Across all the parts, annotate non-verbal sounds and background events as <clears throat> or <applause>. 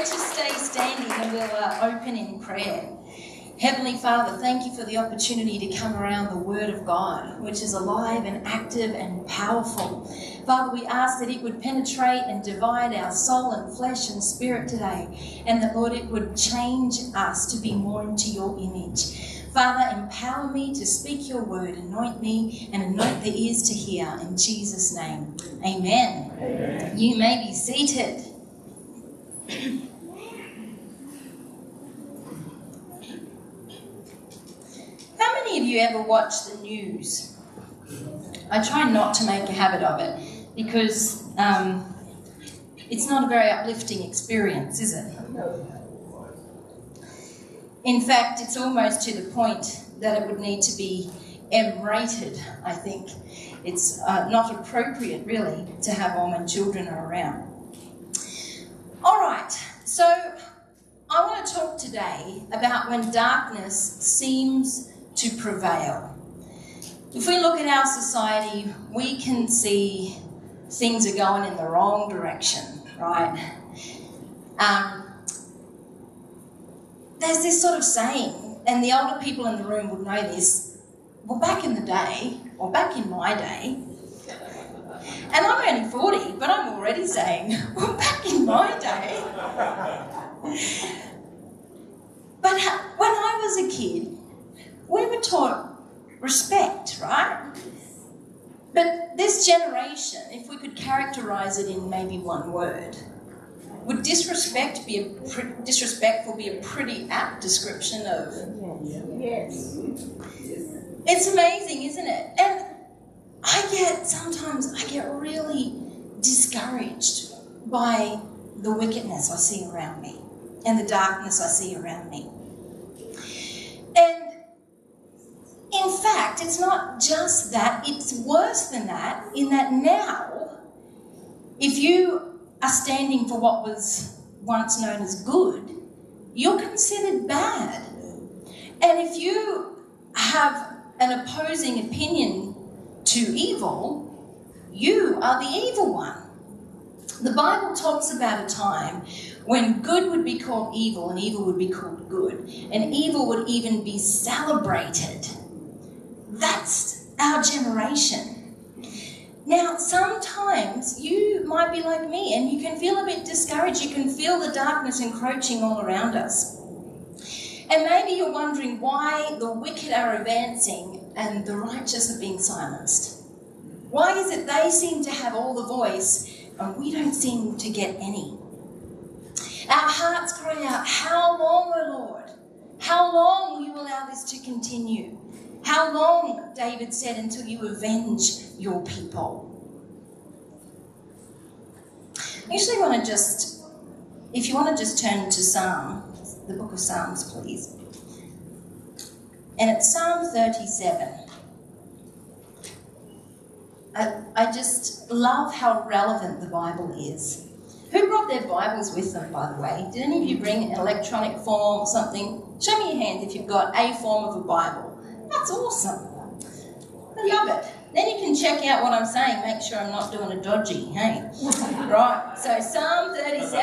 let's just stay standing and we'll uh, open in prayer. Heavenly Father, thank you for the opportunity to come around the Word of God, which is alive and active and powerful. Father, we ask that it would penetrate and divide our soul and flesh and spirit today, and that, Lord, it would change us to be more into your image. Father, empower me to speak your word, anoint me, and anoint the ears to hear. In Jesus' name, amen. amen. You may be seated. How many of you ever watch the news? I try not to make a habit of it because um, it's not a very uplifting experience, is it? In fact, it's almost to the point that it would need to be M rated, I think. It's uh, not appropriate, really, to have all when children around. All right, so I want to talk today about when darkness seems to prevail. If we look at our society, we can see things are going in the wrong direction, right? Um, there's this sort of saying, and the older people in the room would know this. Well, back in the day, or back in my day, and I'm only 40, but I'm already saying, <laughs> well, back in my day. but when I was a kid, we were taught respect, right? But this generation, if we could characterize it in maybe one word, would disrespect be a pre- disrespectful be a pretty apt description of? Yes. It's amazing, isn't it? And I get sometimes I get really discouraged by the wickedness I see around me and the darkness I see around me. And in fact, it's not just that, it's worse than that, in that now, if you are standing for what was once known as good, you're considered bad. And if you have an opposing opinion to evil, you are the evil one. The Bible talks about a time when good would be called evil and evil would be called good, and evil would even be celebrated. That's our generation. Now, sometimes you might be like me and you can feel a bit discouraged. You can feel the darkness encroaching all around us. And maybe you're wondering why the wicked are advancing and the righteous are being silenced. Why is it they seem to have all the voice and we don't seem to get any? Our hearts cry out, How long, O Lord? How long will you allow this to continue? How long, David said, until you avenge your people? I usually want to just, if you want to just turn to Psalm, the book of Psalms, please. And it's Psalm 37. I, I just love how relevant the Bible is. Who brought their Bibles with them, by the way? Did any of you bring an electronic form or something? Show me your hand if you've got a form of a Bible. That's awesome. I love it. Then you can check out what I'm saying, make sure I'm not doing a dodgy, hey? <laughs> right, so Psalm 37. <laughs>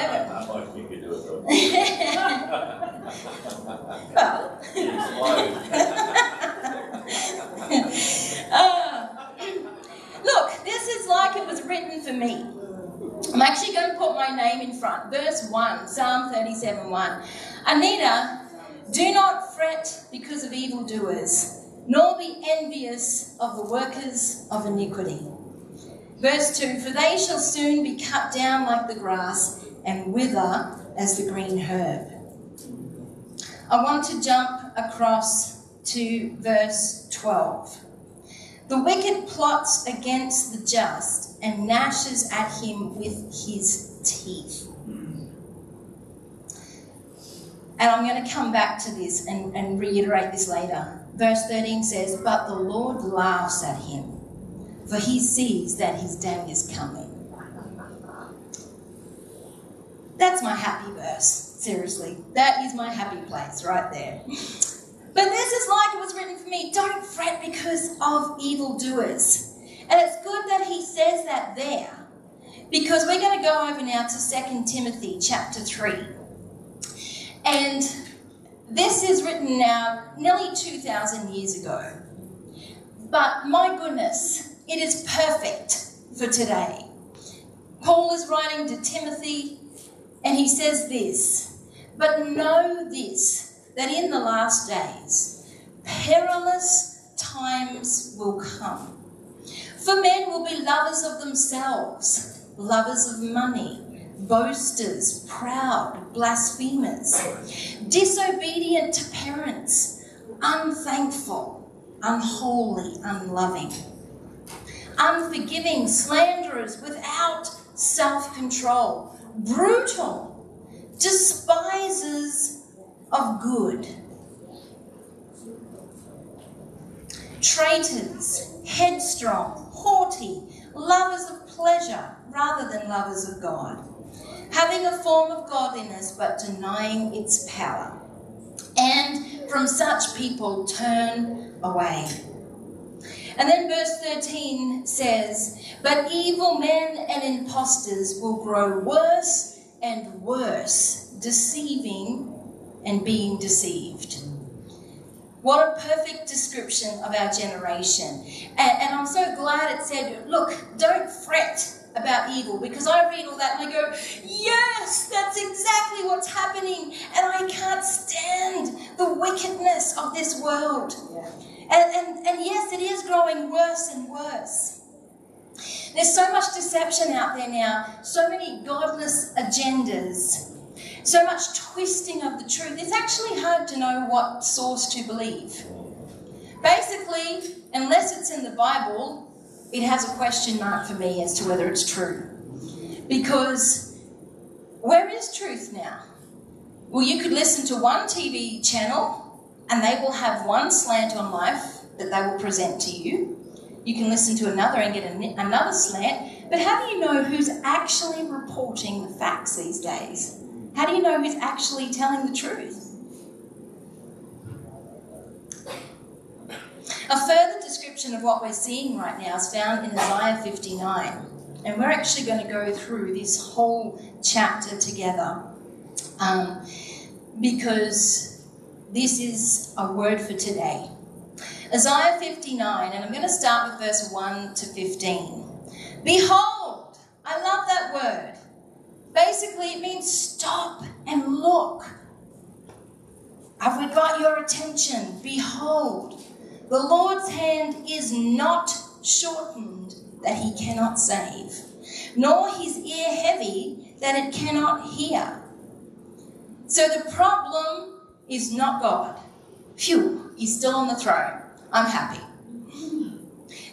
well, <laughs> uh, look, this is like it was written for me. I'm actually going to put my name in front. Verse 1, Psalm 37 1. Anita, do not fret because of evildoers nor be envious of the workers of iniquity. Verse 2 For they shall soon be cut down like the grass and wither as the green herb. I want to jump across to verse 12. The wicked plots against the just and gnashes at him with his teeth. And I'm going to come back to this and, and reiterate this later. Verse 13 says, But the Lord laughs at him, for he sees that his day is coming. That's my happy verse, seriously. That is my happy place right there. But this is like it was written for me don't fret because of evildoers. And it's good that he says that there because we're going to go over now to 2 Timothy chapter 3. And this is written now nearly 2,000 years ago. But my goodness, it is perfect for today. Paul is writing to Timothy, and he says this But know this, that in the last days, perilous times will come. For men will be lovers of themselves, lovers of money boasters, proud, blasphemers, disobedient to parents, unthankful, unholy, unloving, unforgiving, slanderers, without self control, brutal, despisers of good, traitors, headstrong, haughty, lovers of pleasure rather than lovers of God having a form of godliness but denying its power. And from such people turn away. And then verse 13 says, But evil men and impostors will grow worse and worse, deceiving and being deceived. What a perfect description of our generation. And, and, I'm so glad it said, look, don't fret about evil because I read all that and I go, yes, that's exactly what's happening. And I can't stand the wickedness of this world. Yeah. And, and, and yes, it is growing worse and worse. There's so much deception out there now, so many godless agendas, so much twisting of the truth. It's actually hard to know what source to believe. Basically, unless it's in the Bible, it has a question mark for me as to whether it's true. Because where is truth now? Well, you could listen to one TV channel and they will have one slant on life that they will present to you. You can listen to another and get another slant. But how do you know who's actually reporting the facts these days? How do you know who's actually telling the truth? A further description of what we're seeing right now is found in Isaiah 59. And we're actually going to go through this whole chapter together um, because this is a word for today. Isaiah 59, and I'm going to start with verse 1 to 15. Behold, I love that word. Basically, it means stop and look. Have we got your attention? Behold, the Lord's hand is not shortened that he cannot save, nor his ear heavy that it cannot hear. So the problem is not God. Phew, he's still on the throne. I'm happy.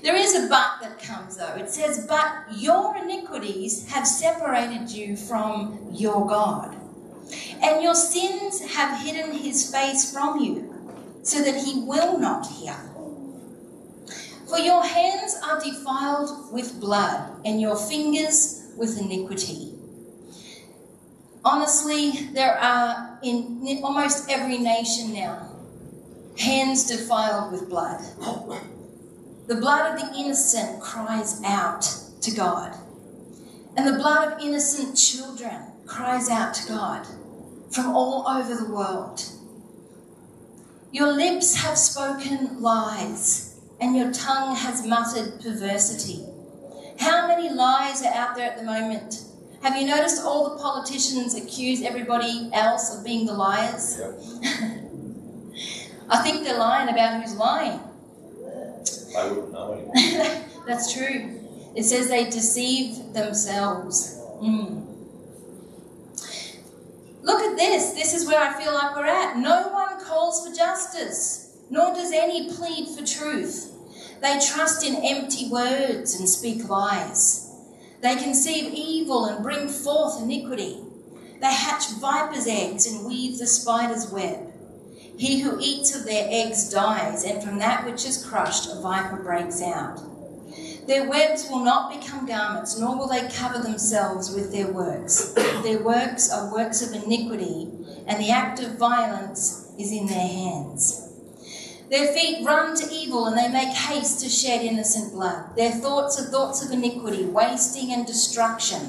There is a but that comes though. It says, But your iniquities have separated you from your God, and your sins have hidden his face from you so that he will not hear. For your hands are defiled with blood, and your fingers with iniquity. Honestly, there are in almost every nation now hands defiled with blood. The blood of the innocent cries out to God, and the blood of innocent children cries out to God from all over the world. Your lips have spoken lies, and your tongue has muttered perversity. How many lies are out there at the moment? Have you noticed all the politicians accuse everybody else of being the liars? <laughs> I think they're lying about who's lying. I wouldn't know. <laughs> That's true. It says they deceive themselves. Mm. Look at this. This is where I feel like we're at. No one calls for justice, nor does any plead for truth. They trust in empty words and speak lies. They conceive evil and bring forth iniquity. They hatch viper's eggs and weave the spider's web. He who eats of their eggs dies, and from that which is crushed a viper breaks out. Their webs will not become garments, nor will they cover themselves with their works. Their works are works of iniquity, and the act of violence is in their hands. Their feet run to evil, and they make haste to shed innocent blood. Their thoughts are thoughts of iniquity, wasting and destruction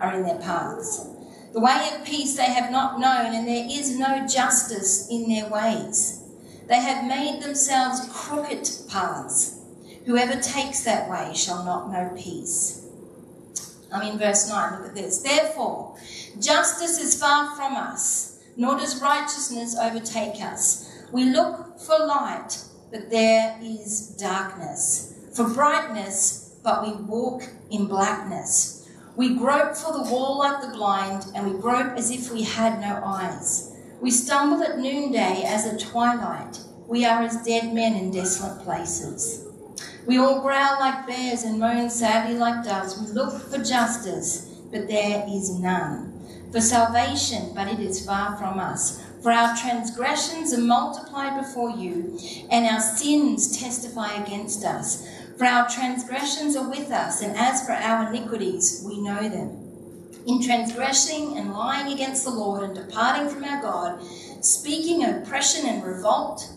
are in their paths. The way of peace they have not known, and there is no justice in their ways. They have made themselves crooked paths. Whoever takes that way shall not know peace. I'm in verse 9, look at this. Therefore, justice is far from us, nor does righteousness overtake us. We look for light, but there is darkness. For brightness, but we walk in blackness. We grope for the wall like the blind, and we grope as if we had no eyes. We stumble at noonday as at twilight. We are as dead men in desolate places. We all growl like bears and moan sadly like doves. We look for justice, but there is none. For salvation, but it is far from us. For our transgressions are multiplied before you, and our sins testify against us. For our transgressions are with us, and as for our iniquities, we know them. In transgressing and lying against the Lord and departing from our God, speaking oppression and revolt,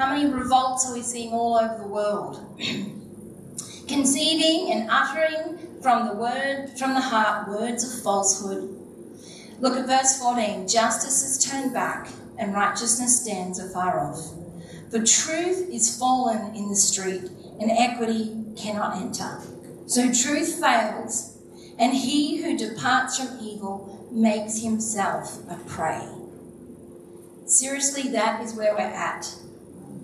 how many revolts are we seeing all over the world? <clears throat> Conceiving and uttering from the word from the heart words of falsehood. Look at verse 14. Justice is turned back, and righteousness stands afar off. For truth is fallen in the street, and equity cannot enter. So truth fails, and he who departs from evil makes himself a prey. Seriously, that is where we're at.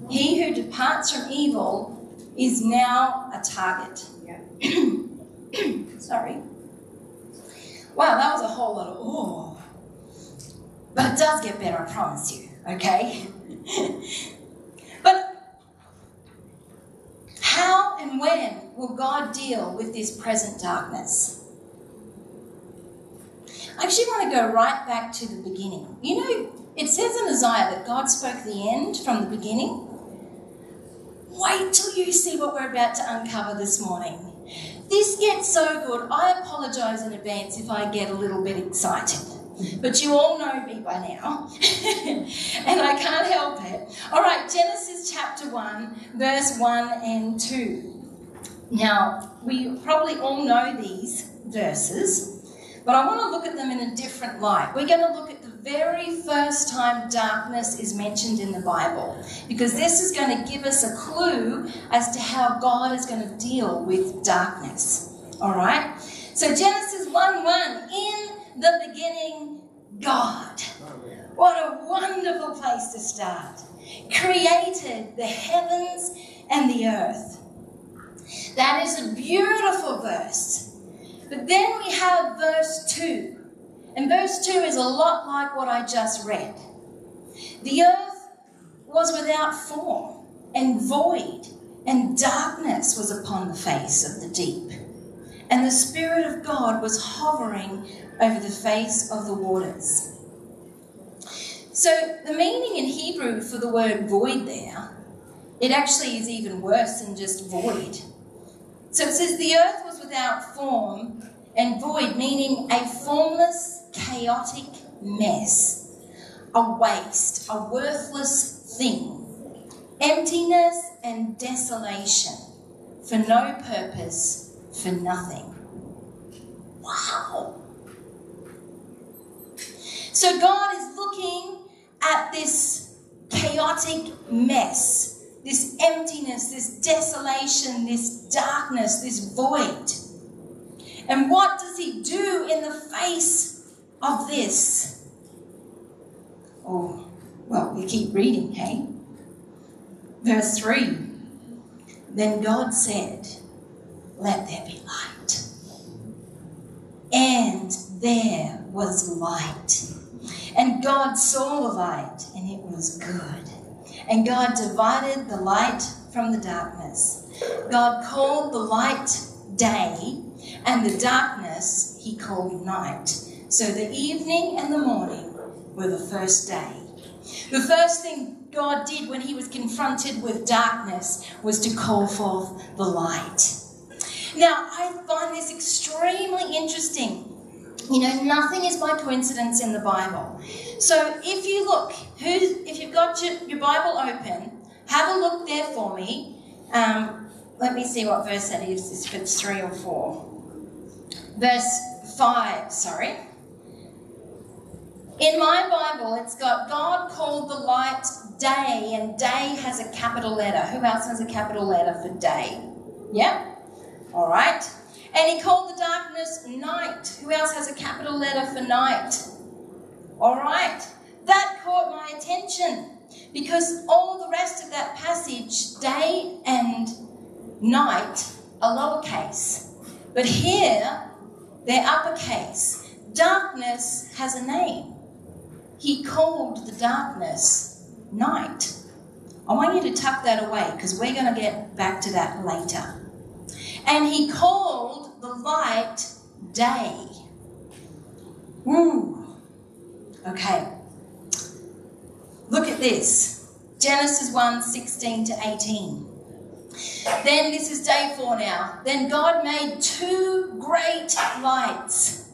He who departs from evil is now a target. Yeah. <clears throat> Sorry. Wow, that was a whole lot of oh. But it does get better, I promise you, okay? <laughs> but how and when will God deal with this present darkness? I actually want to go right back to the beginning. You know, it says in Isaiah that God spoke the end from the beginning. Wait till you see what we're about to uncover this morning. This gets so good. I apologize in advance if I get a little bit excited. But you all know me by now, <laughs> and I can't help it. All right, Genesis chapter 1, verse 1 and 2. Now, we probably all know these verses, but I want to look at them in a different light. We're going to look at the very first time darkness is mentioned in the Bible, because this is going to give us a clue as to how God is going to deal with darkness. All right? So, Genesis 1 1, in the beginning, God. What a wonderful place to start. Created the heavens and the earth. That is a beautiful verse. But then we have verse 2. And verse 2 is a lot like what I just read. The earth was without form and void, and darkness was upon the face of the deep. And the Spirit of God was hovering over the face of the waters. So, the meaning in Hebrew for the word void there, it actually is even worse than just void. So it says, The earth was without form and void, meaning a formless, chaotic mess, a waste, a worthless thing, emptiness and desolation, for no purpose, for nothing. Wow. So God is looking at this chaotic mess, this emptiness, this desolation, this darkness, this void. And what does he do in the face of this? Or, well, we keep reading, hey? Verse 3 Then God said, Let there be light. And there was light. And God saw the light, and it was good. And God divided the light from the darkness. God called the light day, and the darkness he called night. So the evening and the morning were the first day. The first thing God did when he was confronted with darkness was to call forth the light. Now, I find this extremely interesting. You know, nothing is by coincidence in the Bible. So if you look, who, if you've got your, your Bible open, have a look there for me. Um, let me see what verse that is, if it's three or four. Verse 5, sorry. In my Bible, it's got God called the light day, and day has a capital letter. Who else has a capital letter for day? Yeah? All right. And he called the darkness night. Who else has a capital letter for night? All right. That caught my attention because all the rest of that passage, day and night, are lowercase. But here, they're uppercase. Darkness has a name. He called the darkness night. I want you to tuck that away because we're going to get back to that later. And he called the light day. Ooh. Okay. Look at this. Genesis 1 16 to 18. Then, this is day four now. Then God made two great lights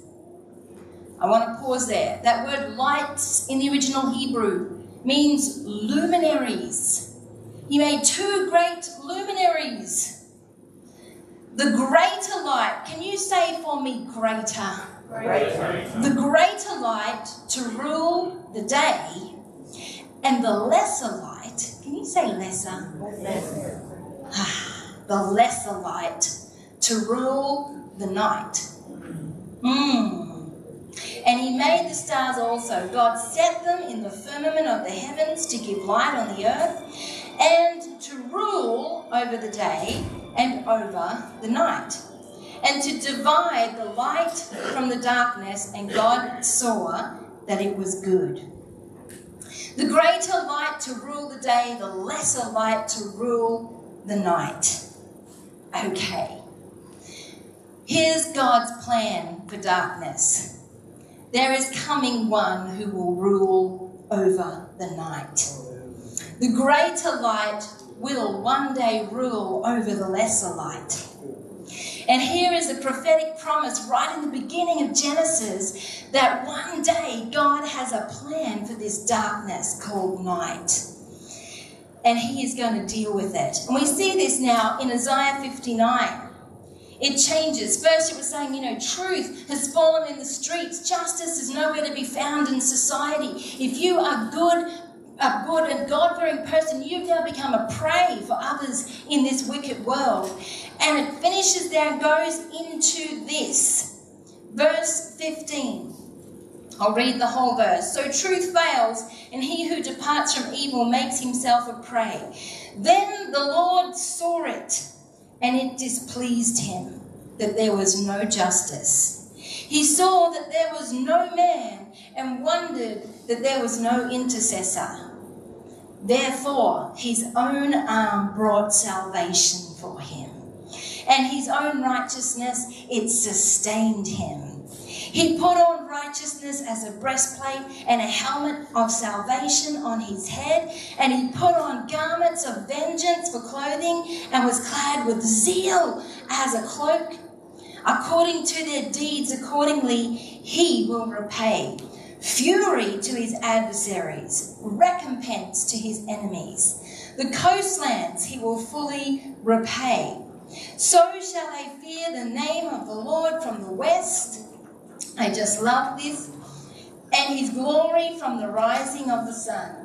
I want to pause there. That word lights in the original Hebrew means luminaries. He made two great luminaries. The greater light, can you say for me greater? Greater. The greater light to rule the day, and the lesser light, can you say lesser? Lesser. the lesser light to rule the night. Mm. And he made the stars also. God set them in the firmament of the heavens to give light on the earth and to rule over the day and over the night. And to divide the light from the darkness, and God saw that it was good. The greater light to rule the day, the lesser light to rule the night. Okay. Here's God's plan for darkness. There is coming one who will rule over the night. The greater light will one day rule over the lesser light. And here is a prophetic promise right in the beginning of Genesis that one day God has a plan for this darkness called night. And He is going to deal with it. And we see this now in Isaiah 59 it changes. First, it was saying, you know, truth has fallen in the streets, justice is nowhere to be found in society. If you are good, a good and God fearing person, you've now become a prey for others in this wicked world. And it finishes there and goes into this. Verse 15. I'll read the whole verse. So truth fails, and he who departs from evil makes himself a prey. Then the Lord saw it and it displeased him that there was no justice. He saw that there was no man and wondered that there was no intercessor. Therefore, his own arm brought salvation for him, and his own righteousness, it sustained him. He put on righteousness as a breastplate and a helmet of salvation on his head, and he put on garments of vengeance for clothing and was clad with zeal as a cloak. According to their deeds, accordingly, he will repay. Fury to his adversaries, recompense to his enemies. The coastlands he will fully repay. So shall they fear the name of the Lord from the west I just love this. And his glory from the rising of the sun.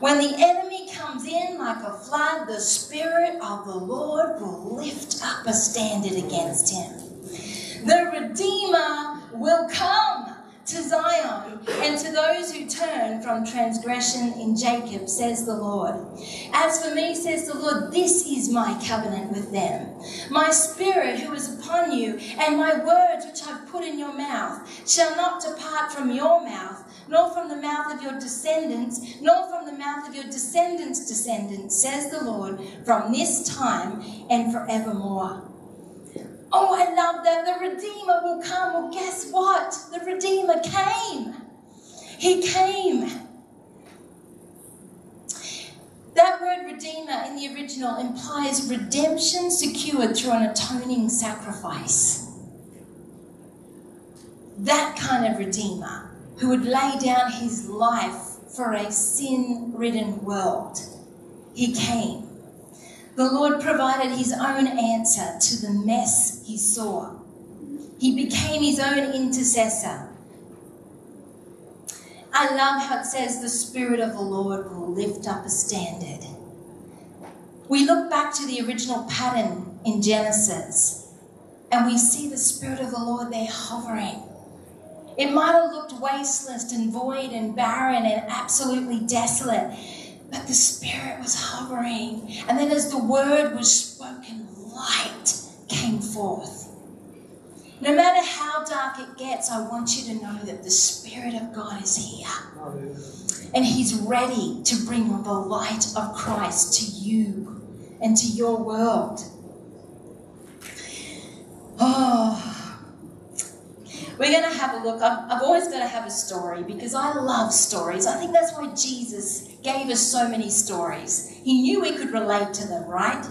When the enemy comes in like a flood, the Spirit of the Lord will lift up a standard against him. The Redeemer will come to Zion and to those who turn from transgression in Jacob, says the Lord. As for me, says the Lord, this is my covenant with them. My spirit who is upon you, and my words which I've put in your mouth, shall not depart from your mouth, nor from the mouth of your descendants, nor from the mouth of your descendants' descendants, says the Lord, from this time and forevermore. Oh, I love that. The Redeemer will come. Well, guess what? The Redeemer came. He came. That word Redeemer in the original implies redemption secured through an atoning sacrifice. That kind of Redeemer who would lay down his life for a sin ridden world. He came. The Lord provided his own answer to the mess he saw. He became his own intercessor. I love how it says the Spirit of the Lord will lift up a standard. We look back to the original pattern in Genesis and we see the Spirit of the Lord there hovering. It might have looked wasteless and void and barren and absolutely desolate, but the Spirit was hovering. And then as the word was spoken, light came forth. No matter how dark it gets, I want you to know that the Spirit of God is here. And He's ready to bring the light of Christ to you and to your world. Oh. We're going to have a look. I've, I've always got to have a story because I love stories. I think that's why Jesus gave us so many stories. He knew we could relate to them, right?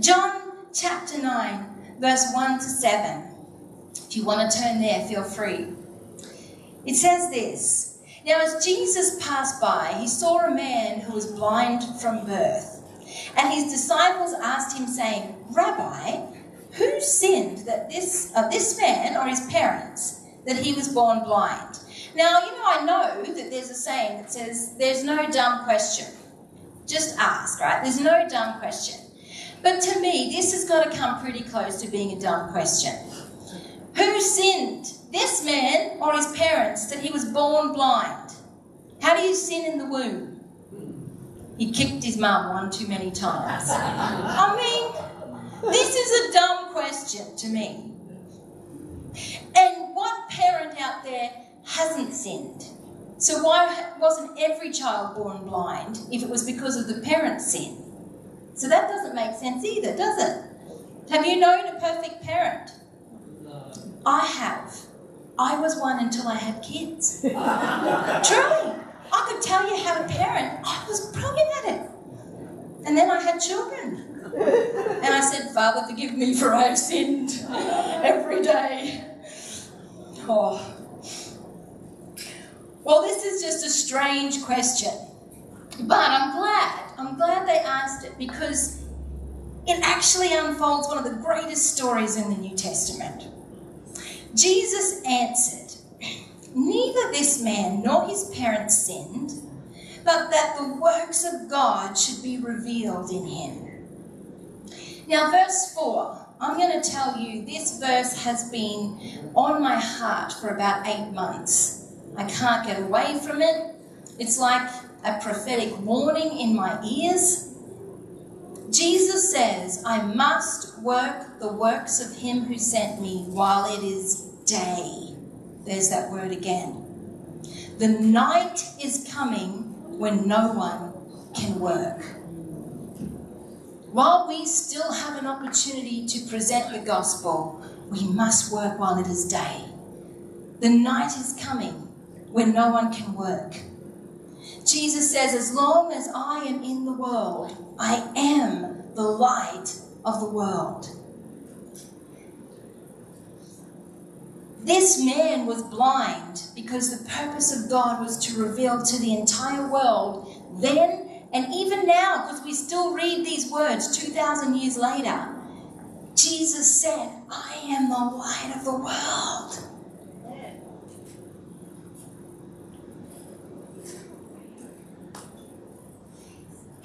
John chapter 9, verse 1 to 7. If you want to turn there, feel free. It says this Now, as Jesus passed by, he saw a man who was blind from birth. And his disciples asked him, saying, Rabbi, who sinned that this, uh, this man or his parents that he was born blind? Now, you know, I know that there's a saying that says, There's no dumb question. Just ask, right? There's no dumb question. But to me, this has got to come pretty close to being a dumb question. Who sinned, this man or his parents, that he was born blind? How do you sin in the womb? He kicked his mum one too many times. I mean, this is a dumb question to me. And what parent out there hasn't sinned? So why wasn't every child born blind if it was because of the parent's sin? So that doesn't make sense either, does it? Have you known a perfect parent? I have. I was one until I had kids. <laughs> Truly. I could tell you how to parent. I was brilliant at it. And then I had children. And I said, Father, forgive me for I have sinned every day. Oh. Well, this is just a strange question. But I'm glad. I'm glad they asked it because it actually unfolds one of the greatest stories in the New Testament. Jesus answered, Neither this man nor his parents sinned, but that the works of God should be revealed in him. Now, verse 4, I'm going to tell you this verse has been on my heart for about eight months. I can't get away from it. It's like a prophetic warning in my ears. Jesus says, I must work the works of him who sent me while it is day. There's that word again. The night is coming when no one can work. While we still have an opportunity to present the gospel, we must work while it is day. The night is coming when no one can work. Jesus says, As long as I am in the world, I am the light of the world. This man was blind because the purpose of God was to reveal to the entire world then and even now, because we still read these words 2,000 years later. Jesus said, I am the light of the world.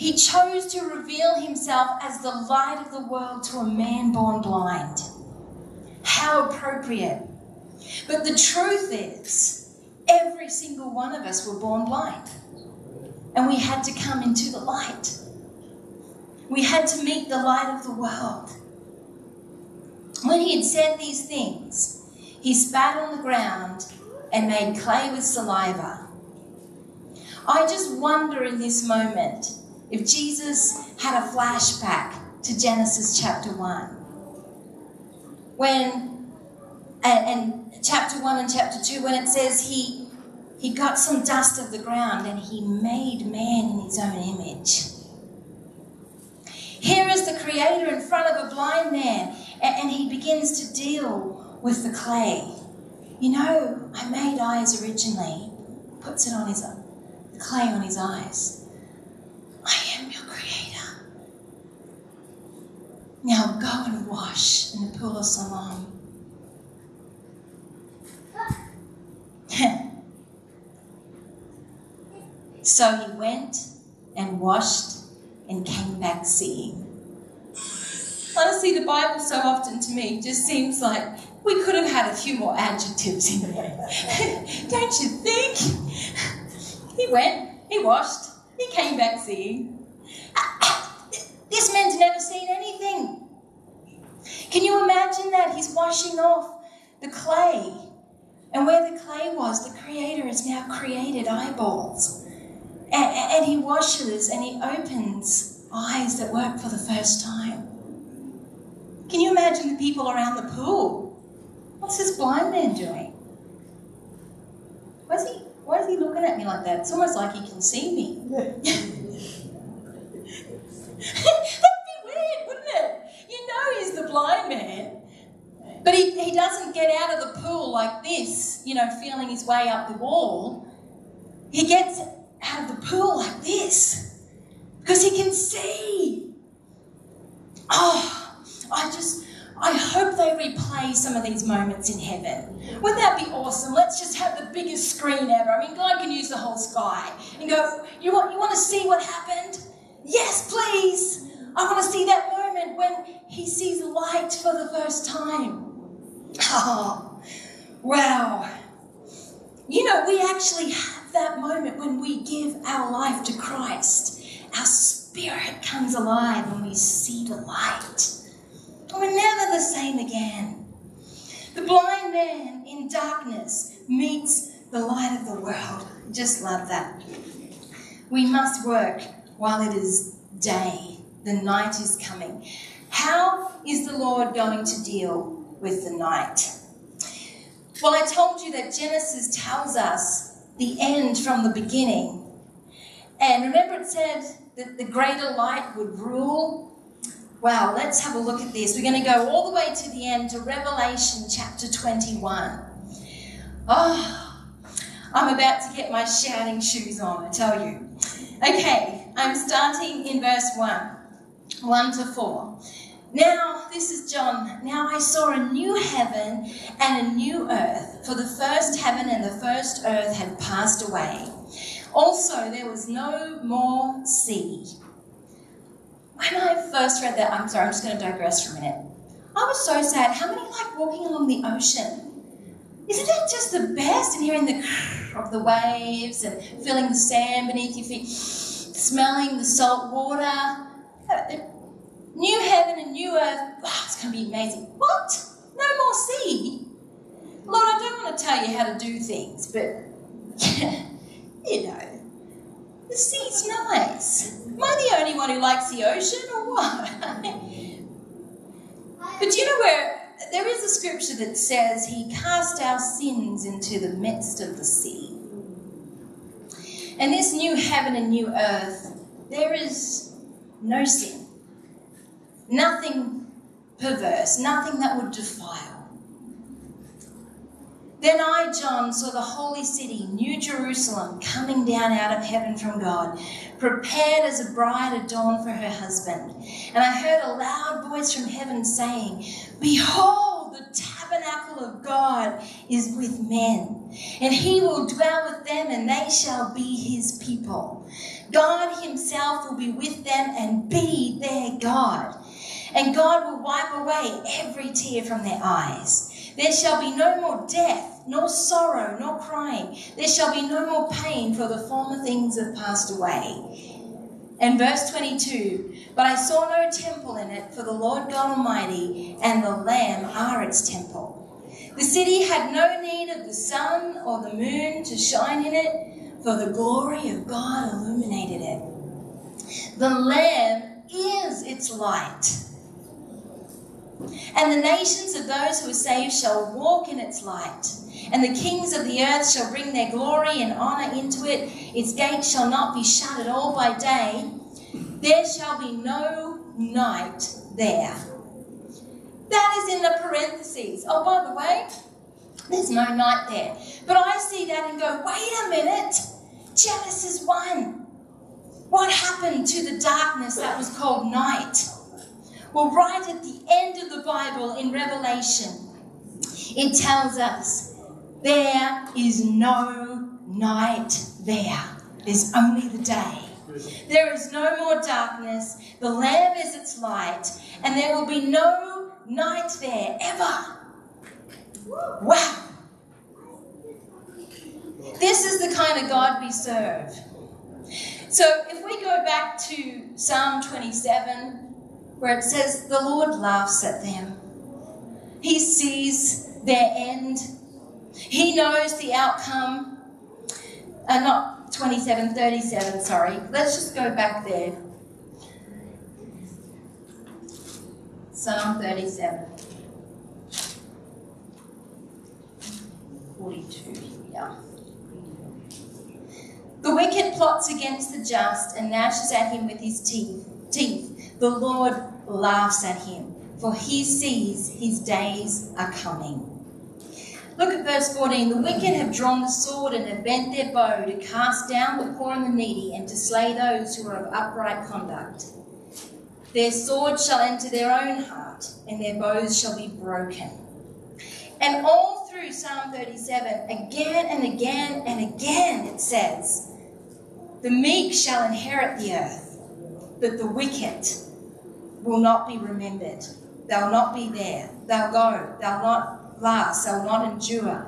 He chose to reveal himself as the light of the world to a man born blind. How appropriate. But the truth is, every single one of us were born blind. And we had to come into the light. We had to meet the light of the world. When he had said these things, he spat on the ground and made clay with saliva. I just wonder in this moment if Jesus had a flashback to Genesis chapter 1. When, and, chapter 1 and chapter 2, when it says he, he got some dust of the ground and he made man in his own image. Here is the Creator in front of a blind man, and, he begins to deal with the clay. You know, I made eyes originally, puts it on his the clay on his eyes. I am your creator. Now go and wash in the pool of Siloam. So he went and washed and came back seeing. Honestly, the Bible so often to me just seems like we could have had a few more adjectives in there. <laughs> Don't you think? He went, he washed, he came back seeing. This man's never seen anything. Can you imagine that? He's washing off the clay. And where the clay was, the Creator has now created eyeballs. And, and he washes and he opens eyes that work for the first time. Can you imagine the people around the pool? What's this blind man doing? Why is he, why is he looking at me like that? It's almost like he can see me. <laughs> <laughs> That'd be weird, wouldn't it? You know he's the blind man. But he, he doesn't get out of the pool like this, you know, feeling his way up the wall. He gets out of the pool like this because he can see. Oh, I just, I hope they replay some of these moments in heaven. Wouldn't that be awesome? Let's just have the biggest screen ever. I mean, God can use the whole sky and go, you want, you want to see what happened? Yes, please. I want to see that moment when he sees light for the first time. Oh, wow. You know, we actually have that moment when we give our life to Christ. Our spirit comes alive and we see the light. We're never the same again. The blind man in darkness meets the light of the world. Just love that. We must work while it is day. The night is coming. How is the Lord going to deal with the night. Well, I told you that Genesis tells us the end from the beginning. And remember, it said that the greater light would rule. Wow, let's have a look at this. We're going to go all the way to the end to Revelation chapter 21. Oh, I'm about to get my shouting shoes on, I tell you. Okay, I'm starting in verse 1, 1 to 4. Now, this is John. Now I saw a new heaven and a new earth, for the first heaven and the first earth had passed away. Also, there was no more sea. When I first read that, I'm sorry, I'm just going to digress for a minute. I was so sad. How many like walking along the ocean? Isn't it just the best? And hearing the <laughs> of the waves and feeling the sand beneath your feet, smelling the salt water. Uh, New heaven and new earth. Wow, it's going to be amazing. What? No more sea? Lord, I don't want to tell you how to do things, but <laughs> you know, the sea's nice. Am I the only one who likes the ocean or what? <laughs> but you know where there is a scripture that says he cast our sins into the midst of the sea. And this new heaven and new earth, there is no sin nothing perverse, nothing that would defile. Then I, John, saw the holy city, New Jerusalem, coming down out of heaven from God, prepared as a bride adorned for her husband. And I heard a loud voice from heaven saying, Behold, the tabernacle of God is with men, and he will dwell with them, and they shall be his people. God himself will be with them and be their God and God will wipe away every tear from their eyes. There shall be no more death, nor sorrow, nor crying. There shall be no more pain, for the former things have passed away. And verse 22 But I saw no temple in it, for the Lord God Almighty and the Lamb are its temple. The city had no need of the sun or the moon to shine in it, for the glory of God illuminated it. The Lamb is its light. And the nations of those who are saved shall walk in its light. And the kings of the earth shall bring their glory and honour into it. Its gates shall not be shut at all by day. There shall be no night there. That is in the parentheses. Oh, by the way, there's no night there. But I see that and go, wait a minute. Genesis 1. What happened to the darkness that was called night? Well, right at the end of the Bible in Revelation, it tells us there is no night there. There's only the day. There is no more darkness. The Lamb is its light, and there will be no night there ever. Wow. This is the kind of God we serve. So if we go back to Psalm 27, where it says, The Lord laughs at them, He sees their end, He knows the outcome. Uh, not 27, 37, sorry. Let's just go back there. Psalm 37. 42, yeah. The wicked plots against the just and gnashes at him with his teeth. Teeth. The Lord laughs at him, for he sees his days are coming. Look at verse 14. The wicked have drawn the sword and have bent their bow to cast down the poor and the needy and to slay those who are of upright conduct. Their sword shall enter their own heart, and their bows shall be broken. And all through Psalm 37, again and again and again, it says, The meek shall inherit the earth, but the wicked will not be remembered. They'll not be there. They'll go. They'll not last. They'll not endure.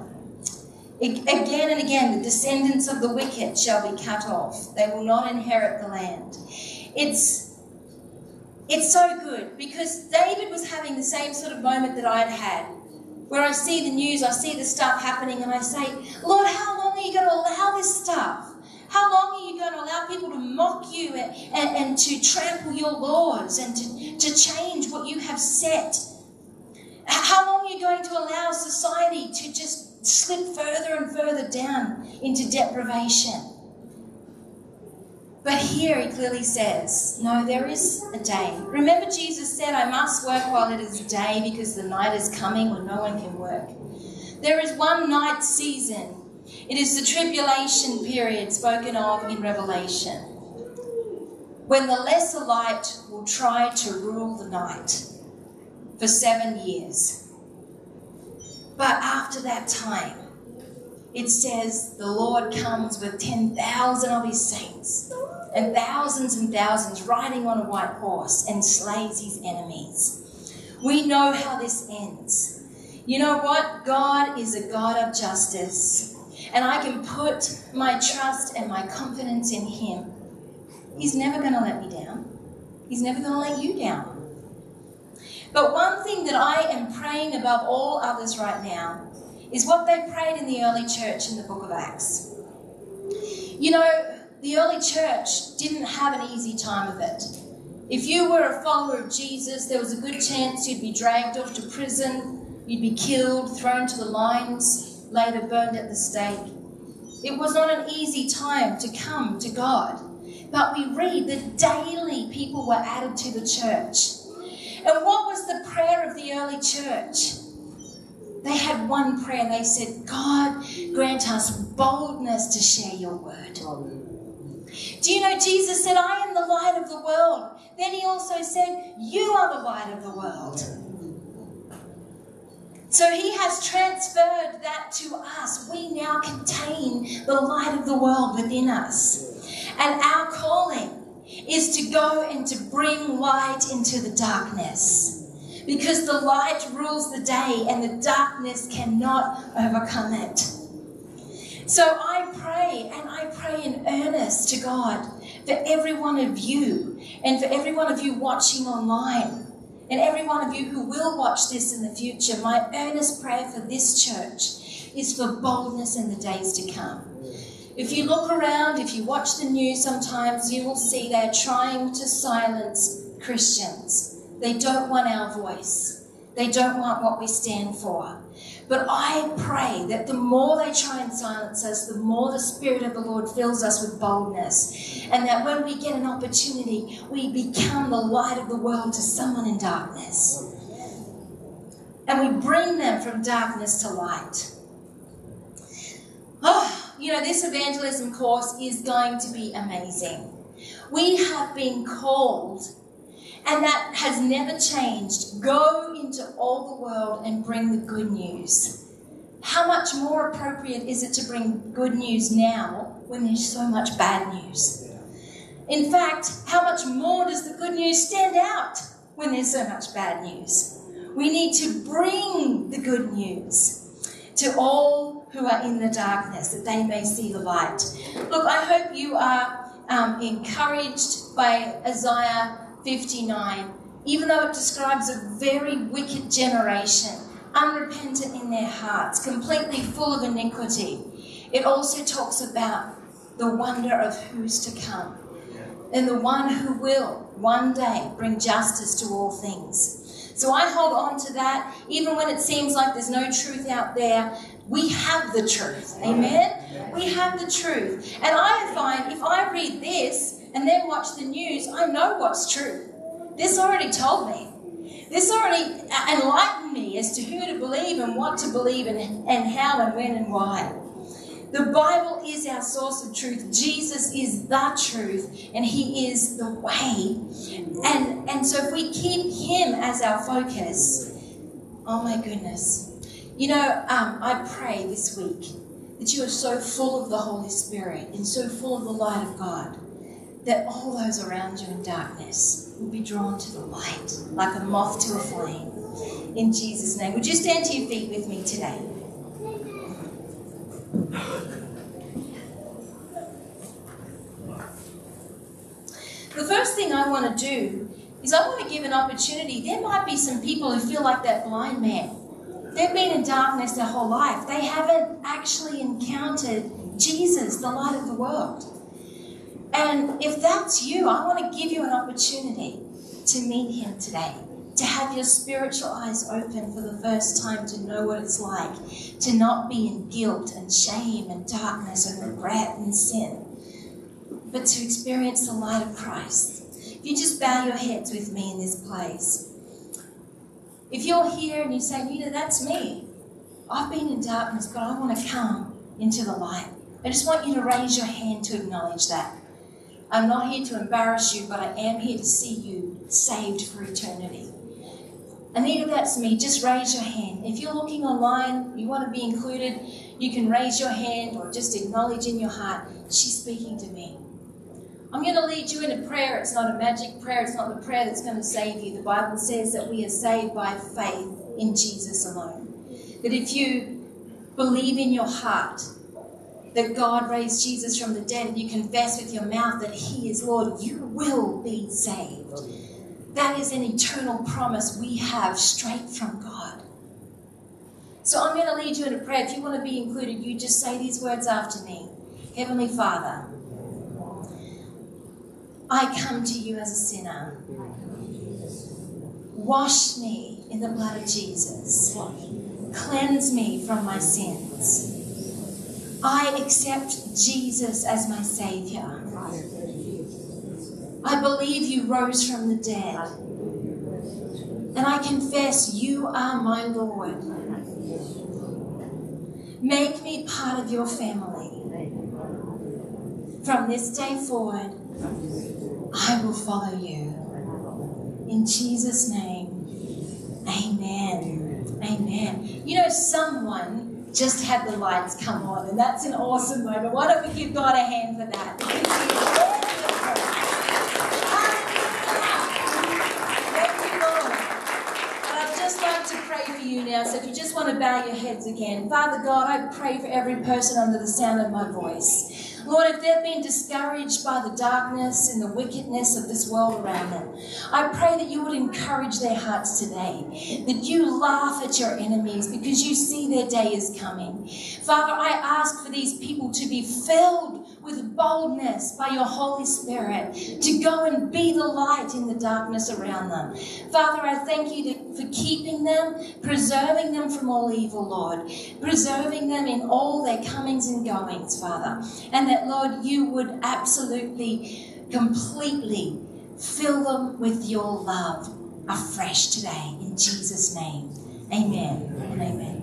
Again and again, the descendants of the wicked shall be cut off. They will not inherit the land. It's it's so good because David was having the same sort of moment that I'd had where I see the news, I see the stuff happening, and I say, Lord, how long are you going to allow this stuff? How long are you going to allow people to mock you and, and, and to trample your laws and to, to change what you have set? How long are you going to allow society to just slip further and further down into deprivation? But here he clearly says, No, there is a day. Remember, Jesus said, I must work while it is day because the night is coming when no one can work. There is one night season. It is the tribulation period spoken of in Revelation, when the lesser light will try to rule the night for seven years. But after that time, it says the Lord comes with 10,000 of his saints and thousands and thousands riding on a white horse and slays his enemies. We know how this ends. You know what? God is a God of justice, and I can put my trust and my confidence in him. He's never going to let me down, he's never going to let you down. But one thing that I am praying above all others right now is what they prayed in the early church in the book of Acts. You know, the early church didn't have an easy time of it. If you were a follower of Jesus, there was a good chance you'd be dragged off to prison, you'd be killed, thrown to the lions, later burned at the stake. It was not an easy time to come to God. But we read that daily people were added to the church. And what was the prayer of the early church? They had one prayer. They said, God, grant us boldness to share your word. Do you know Jesus said, I am the light of the world? Then he also said, You are the light of the world. So he has transferred that to us. We now contain the light of the world within us. And our calling is to go and to bring light into the darkness. Because the light rules the day and the darkness cannot overcome it. So I pray, and I pray in earnest to God for every one of you, and for every one of you watching online, and every one of you who will watch this in the future. My earnest prayer for this church is for boldness in the days to come. If you look around, if you watch the news sometimes, you will see they're trying to silence Christians. They don't want our voice. They don't want what we stand for. But I pray that the more they try and silence us, the more the Spirit of the Lord fills us with boldness. And that when we get an opportunity, we become the light of the world to someone in darkness. And we bring them from darkness to light. Oh, you know, this evangelism course is going to be amazing. We have been called and that has never changed. Go into all the world and bring the good news. how much more appropriate is it to bring good news now when there's so much bad news? In fact, how much more does the good news stand out when there's so much bad news? We need to bring the good news to all who are in the darkness that they may see the light. Look, I hope you are um, encouraged by Isaiah 59, even though it describes a very wicked generation, unrepentant in their hearts, completely full of iniquity. It also talks about the wonder of who's to come and the one who will one day bring justice to all things. So I hold on to that, even when it seems like there's no truth out there. We have the truth. Amen? We have the truth. And I find if I read this and then watch the news, I know what's true. This already told me. This already enlightened me as to who to believe and what to believe and, and how and when and why. The Bible is our source of truth. Jesus is the truth, and He is the way. And, and so if we keep Him as our focus, oh my goodness. You know, um, I pray this week that you are so full of the Holy Spirit and so full of the light of God that all those around you in darkness will be drawn to the light like a moth to a flame. In Jesus' name. Would you stand to your feet with me today? The first thing I want to do is I want to give an opportunity. There might be some people who feel like that blind man. They've been in darkness their whole life. They haven't actually encountered Jesus, the light of the world. And if that's you, I want to give you an opportunity to meet him today to have your spiritual eyes open for the first time to know what it's like to not be in guilt and shame and darkness and regret and sin, but to experience the light of Christ. If you just bow your heads with me in this place. If you're here and you say, Nita, that's me. I've been in darkness, but I want to come into the light. I just want you to raise your hand to acknowledge that. I'm not here to embarrass you, but I am here to see you saved for eternity. Anita, that's me. Just raise your hand. If you're looking online, you want to be included, you can raise your hand or just acknowledge in your heart, she's speaking to me. I'm going to lead you in a prayer. It's not a magic prayer, it's not the prayer that's going to save you. The Bible says that we are saved by faith in Jesus alone. That if you believe in your heart that God raised Jesus from the dead and you confess with your mouth that He is Lord, you will be saved. That is an eternal promise we have straight from God. So I'm going to lead you in a prayer. If you want to be included, you just say these words after me Heavenly Father, I come to you as a sinner. Wash me in the blood of Jesus. Cleanse me from my sins. I accept Jesus as my Savior. I believe you rose from the dead. And I confess you are my Lord. Make me part of your family. From this day forward, I will follow you. In Jesus' name, amen. Amen. You know, someone just had the lights come on, and that's an awesome moment. Why don't we give God a hand for that? Thank you, Lord. I'd just like to pray for you now. So if you just want to bow your heads again. Father God, I pray for every person under the sound of my voice. Lord, if they've been discouraged by the darkness and the wickedness of this world around them, I pray that you would encourage their hearts today, that you laugh at your enemies because you see their day is coming. Father, I ask for these people to be filled with boldness by your Holy Spirit to go and be the light in the darkness around them. Father, I thank you for keeping them, preserving them from all evil, Lord, preserving them in all their comings and goings, Father. And that, Lord, you would absolutely, completely fill them with your love afresh today. In Jesus' name, amen and amen. Amen. Just a